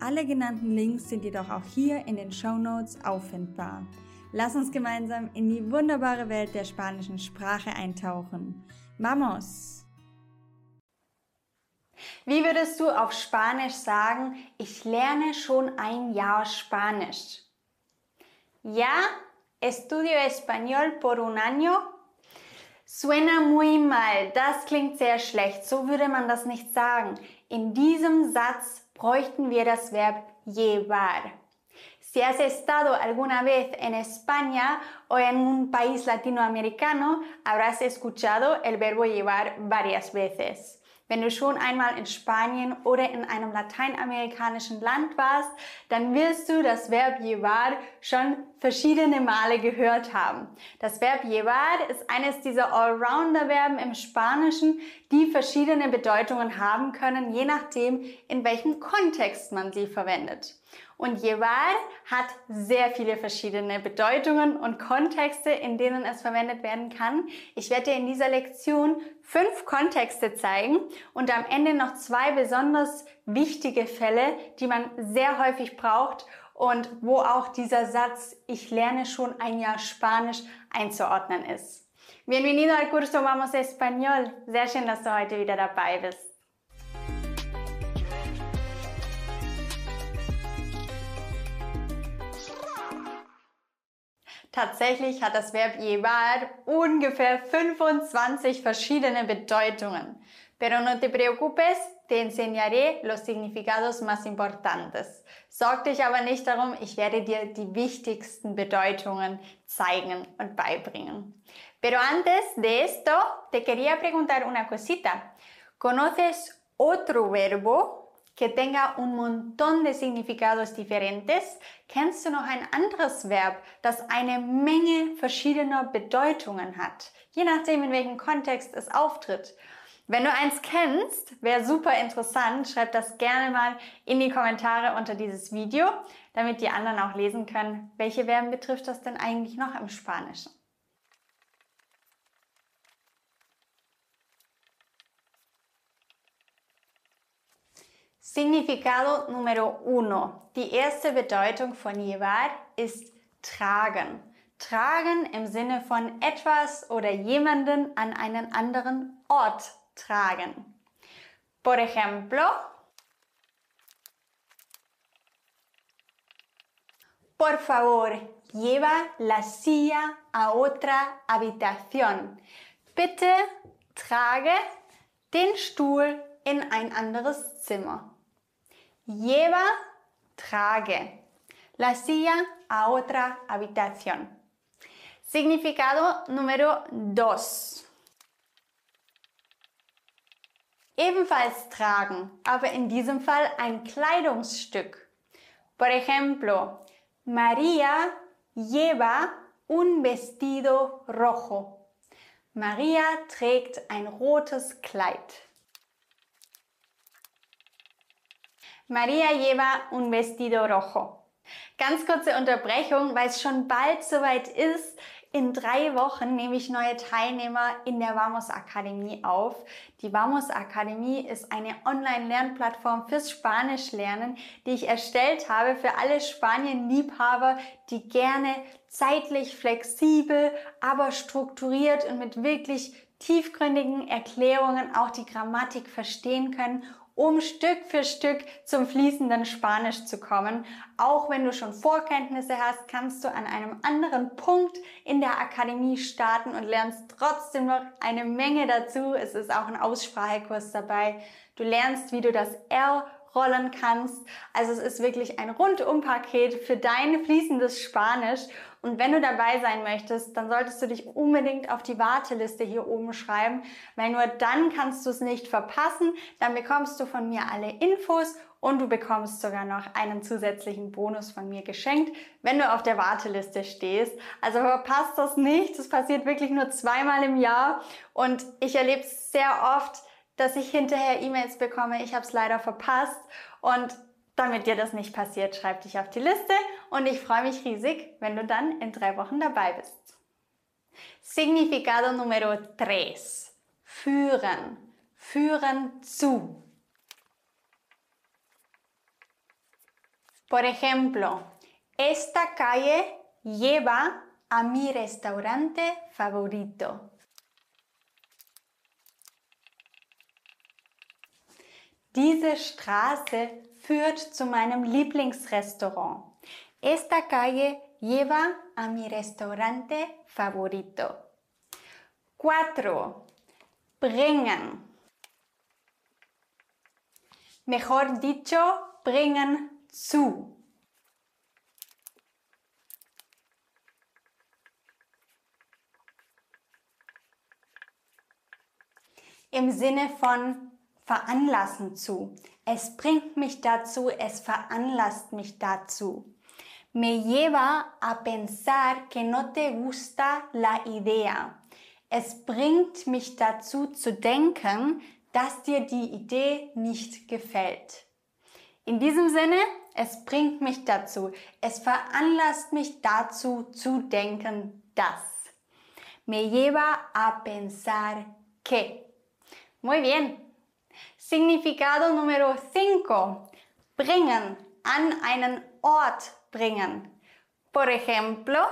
alle genannten Links sind jedoch auch hier in den Show Notes auffindbar. Lass uns gemeinsam in die wunderbare Welt der spanischen Sprache eintauchen. Vamos! Wie würdest du auf Spanisch sagen, ich lerne schon ein Jahr Spanisch? Ja, estudio español por un año. Suena muy mal, das klingt sehr schlecht, so würde man das nicht sagen. In diesem Satz bräuchten wir das llevar. Si has estado alguna vez en España o en un país latinoamericano, habrás escuchado el verbo llevar varias veces. Wenn du schon einmal in Spanien oder in einem lateinamerikanischen Land warst, dann wirst du das Verb llevar schon verschiedene Male gehört haben. Das Verb llevar ist eines dieser Allrounder-Verben im Spanischen, die verschiedene Bedeutungen haben können, je nachdem, in welchem Kontext man sie verwendet. Und llevar hat sehr viele verschiedene Bedeutungen und Kontexte, in denen es verwendet werden kann. Ich werde dir in dieser Lektion fünf Kontexte zeigen und am Ende noch zwei besonders wichtige Fälle, die man sehr häufig braucht und wo auch dieser Satz, ich lerne schon ein Jahr Spanisch, einzuordnen ist. Bienvenido al curso Vamos Español. Sehr schön, dass du heute wieder dabei bist. Tatsächlich hat das Verb llevar ungefähr 25 verschiedene Bedeutungen. Pero no te preocupes, te enseñaré los significados más importantes. Sorg dich aber nicht darum, ich werde dir die wichtigsten Bedeutungen zeigen und beibringen. Pero antes de esto, te quería preguntar una cosita. ¿Conoces otro verbo que tenga un montón de significados diferentes, kennst du noch ein anderes Verb, das eine Menge verschiedener Bedeutungen hat, je nachdem, in welchem Kontext es auftritt. Wenn du eins kennst, wäre super interessant, schreib das gerne mal in die Kommentare unter dieses Video, damit die anderen auch lesen können, welche Verben betrifft das denn eigentlich noch im Spanischen. Significado número uno. Die erste Bedeutung von llevar ist tragen. Tragen im Sinne von etwas oder jemanden an einen anderen Ort tragen. Por ejemplo, Por favor, lleva la silla a otra habitación. Bitte trage den Stuhl in ein anderes Zimmer. Lleva, trague. La silla a otra habitación. Significado número 2. Ebenfalls tragen, aber in diesem Fall ein Kleidungsstück. Por ejemplo, María lleva un vestido rojo. Maria trägt ein rotes Kleid. Maria lleva un vestido rojo. Ganz kurze Unterbrechung, weil es schon bald soweit ist. In drei Wochen nehme ich neue Teilnehmer in der Vamos Akademie auf. Die Vamos Akademie ist eine Online-Lernplattform fürs Spanischlernen, die ich erstellt habe für alle Spanien-Liebhaber, die gerne zeitlich flexibel, aber strukturiert und mit wirklich tiefgründigen Erklärungen auch die Grammatik verstehen können um Stück für Stück zum fließenden Spanisch zu kommen. Auch wenn du schon Vorkenntnisse hast, kannst du an einem anderen Punkt in der Akademie starten und lernst trotzdem noch eine Menge dazu. Es ist auch ein Aussprachekurs dabei. Du lernst, wie du das R rollen kannst. Also es ist wirklich ein Rundum-Paket für dein fließendes Spanisch. Und wenn du dabei sein möchtest, dann solltest du dich unbedingt auf die Warteliste hier oben schreiben, weil nur dann kannst du es nicht verpassen. Dann bekommst du von mir alle Infos und du bekommst sogar noch einen zusätzlichen Bonus von mir geschenkt, wenn du auf der Warteliste stehst. Also verpasst das nicht. Das passiert wirklich nur zweimal im Jahr und ich erlebe es sehr oft, dass ich hinterher E-Mails bekomme, ich habe es leider verpasst und damit dir das nicht passiert, schreib dich auf die Liste und ich freue mich riesig, wenn du dann in drei Wochen dabei bist. Significado número 3. Führen. Führen zu. Por ejemplo, esta calle lleva a mi restaurante favorito. Diese Straße führt zu meinem Lieblingsrestaurant. Esta calle lleva a mi restaurante favorito. 4. Bringen. Mejor dicho, bringen zu. Im Sinne von veranlassen zu. Es bringt mich dazu, es veranlasst mich dazu. Me lleva a pensar que no te gusta la idea. Es bringt mich dazu zu denken, dass dir die Idee nicht gefällt. In diesem Sinne, es bringt mich dazu, es veranlasst mich dazu zu denken, dass. Me lleva a pensar que. Muy bien. Significado número 5. Bringen, an einen Ort bringen. Por ejemplo,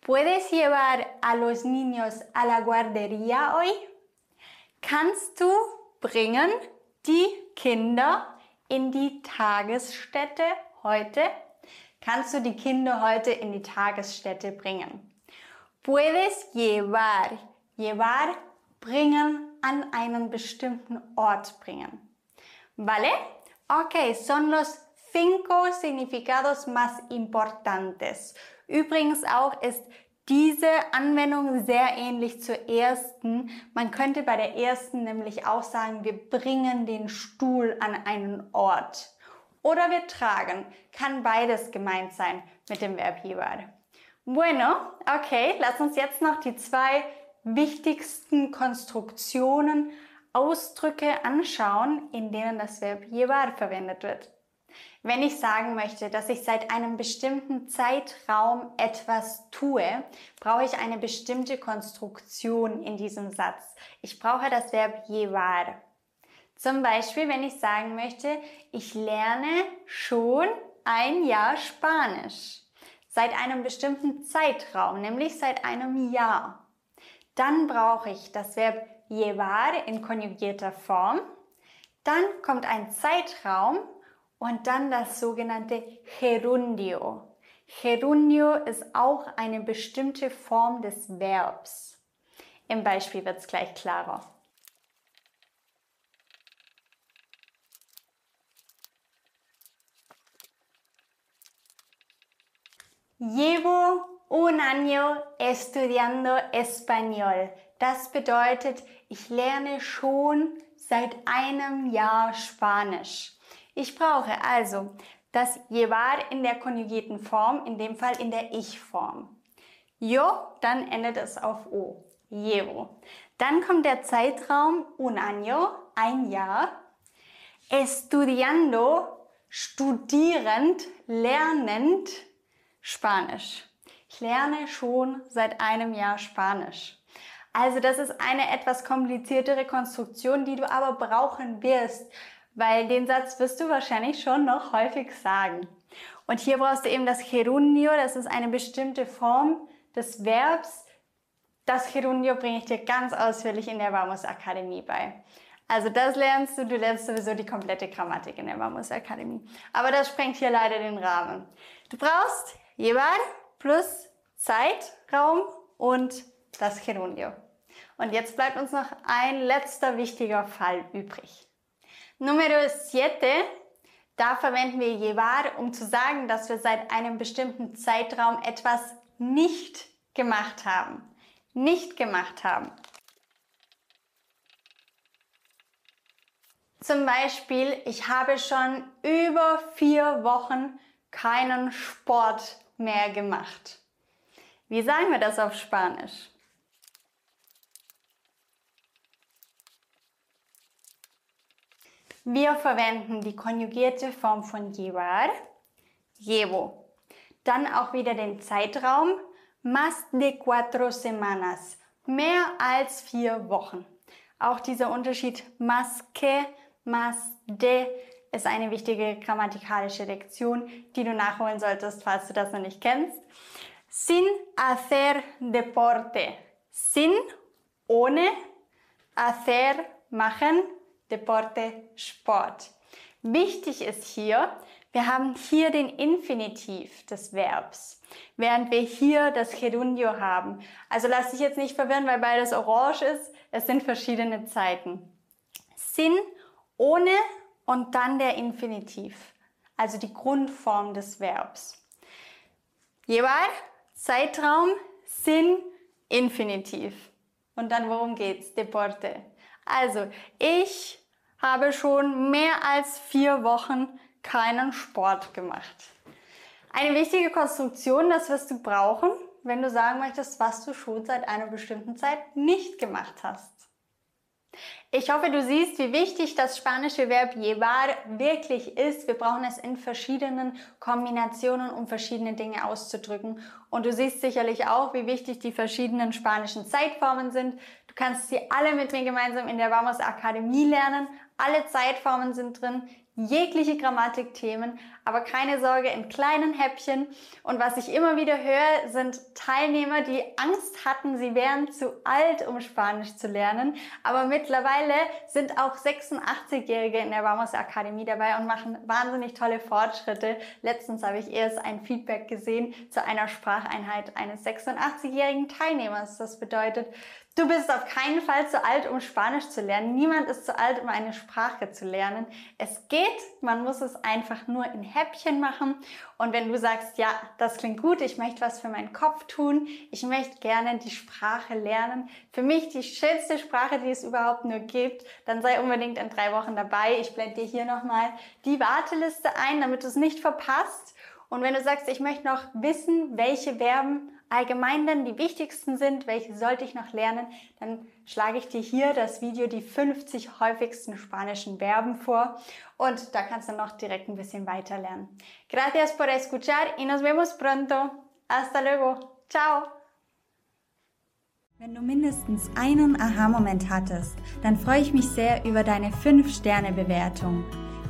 ¿puedes llevar a los niños a la guardería hoy? Kannst du bringen die Kinder in die Tagesstätte heute? Kannst du die Kinder heute in die Tagesstätte bringen? Puedes llevar, llevar, bringen, an einen bestimmten Ort bringen. ¿Vale? Ok, son los cinco significados más importantes. Übrigens auch ist diese Anwendung sehr ähnlich zur ersten. Man könnte bei der ersten nämlich auch sagen, wir bringen den Stuhl an einen Ort. Oder wir tragen. Kann beides gemeint sein mit dem Verb llevar. Bueno, okay, lass uns jetzt noch die zwei wichtigsten Konstruktionen, Ausdrücke anschauen, in denen das Verb llevar verwendet wird. Wenn ich sagen möchte, dass ich seit einem bestimmten Zeitraum etwas tue, brauche ich eine bestimmte Konstruktion in diesem Satz. Ich brauche das Verb llevar. Zum Beispiel, wenn ich sagen möchte, ich lerne schon ein Jahr Spanisch. Seit einem bestimmten Zeitraum, nämlich seit einem Jahr. Dann brauche ich das Verb llevar in konjugierter Form. Dann kommt ein Zeitraum und dann das sogenannte Gerundio. Gerundio ist auch eine bestimmte Form des Verbs. Im Beispiel wird es gleich klarer. Llevo un año estudiando español. Das bedeutet, ich lerne schon seit einem Jahr Spanisch. Ich brauche also das llevar in der konjugierten Form, in dem Fall in der Ich-Form. Yo, dann endet es auf O. Llevo. Dann kommt der Zeitraum un año, ein Jahr. Estudiando, studierend, lernend Spanisch. Ich lerne schon seit einem Jahr Spanisch. Also das ist eine etwas kompliziertere Konstruktion, die du aber brauchen wirst, weil den Satz wirst du wahrscheinlich schon noch häufig sagen. Und hier brauchst du eben das Gerundio, das ist eine bestimmte Form des Verbs. Das Gerundio bringe ich dir ganz ausführlich in der Vamos Akademie bei. Also das lernst du, du lernst sowieso die komplette Grammatik in der Vamos Akademie. Aber das sprengt hier leider den Rahmen. Du brauchst Jeweil plus Zeit, Raum und das Gerundio. Und jetzt bleibt uns noch ein letzter wichtiger Fall übrig. Nummer 7, da verwenden wir llevar, um zu sagen, dass wir seit einem bestimmten Zeitraum etwas nicht gemacht haben. Nicht gemacht haben. Zum Beispiel, ich habe schon über vier Wochen keinen Sport mehr gemacht. Wie sagen wir das auf Spanisch? Wir verwenden die konjugierte Form von llevar, llevo. Dann auch wieder den Zeitraum, más de cuatro semanas, mehr als vier Wochen. Auch dieser Unterschied más que, más de ist eine wichtige grammatikalische Lektion, die du nachholen solltest, falls du das noch nicht kennst. Sin hacer deporte. Sin, ohne, hacer, machen, deporte, Sport. Wichtig ist hier, wir haben hier den Infinitiv des Verbs, während wir hier das Gerundio haben. Also lass dich jetzt nicht verwirren, weil beides orange ist. Es sind verschiedene Zeiten. Sin ohne und dann der Infinitiv, also die Grundform des Verbs. Jeweils Zeitraum, Sinn, Infinitiv. Und dann worum geht's? Deporte. Also, ich habe schon mehr als vier Wochen keinen Sport gemacht. Eine wichtige Konstruktion, das wirst du brauchen, wenn du sagen möchtest, was du schon seit einer bestimmten Zeit nicht gemacht hast. Ich hoffe, du siehst, wie wichtig das spanische Verb llevar wirklich ist. Wir brauchen es in verschiedenen Kombinationen, um verschiedene Dinge auszudrücken. Und du siehst sicherlich auch, wie wichtig die verschiedenen spanischen Zeitformen sind. Du kannst sie alle mit mir gemeinsam in der Vamos Akademie lernen. Alle Zeitformen sind drin jegliche Grammatikthemen, aber keine Sorge in kleinen Häppchen. Und was ich immer wieder höre, sind Teilnehmer, die Angst hatten, sie wären zu alt, um Spanisch zu lernen. Aber mittlerweile sind auch 86-Jährige in der Vamos Akademie dabei und machen wahnsinnig tolle Fortschritte. Letztens habe ich erst ein Feedback gesehen zu einer Spracheinheit eines 86-jährigen Teilnehmers. Das bedeutet, Du bist auf keinen Fall zu alt, um Spanisch zu lernen. Niemand ist zu alt, um eine Sprache zu lernen. Es geht, man muss es einfach nur in Häppchen machen. Und wenn du sagst, ja, das klingt gut, ich möchte was für meinen Kopf tun, ich möchte gerne die Sprache lernen, für mich die schönste Sprache, die es überhaupt nur gibt, dann sei unbedingt in drei Wochen dabei. Ich blende dir hier nochmal die Warteliste ein, damit du es nicht verpasst. Und wenn du sagst, ich möchte noch wissen, welche Verben allgemein dann die wichtigsten sind, welche sollte ich noch lernen, dann schlage ich dir hier das Video die 50 häufigsten spanischen Verben vor und da kannst du noch direkt ein bisschen weiter lernen. Gracias por escuchar y nos vemos pronto. Hasta luego. Ciao. Wenn du mindestens einen Aha-Moment hattest, dann freue ich mich sehr über deine 5-Sterne-Bewertung.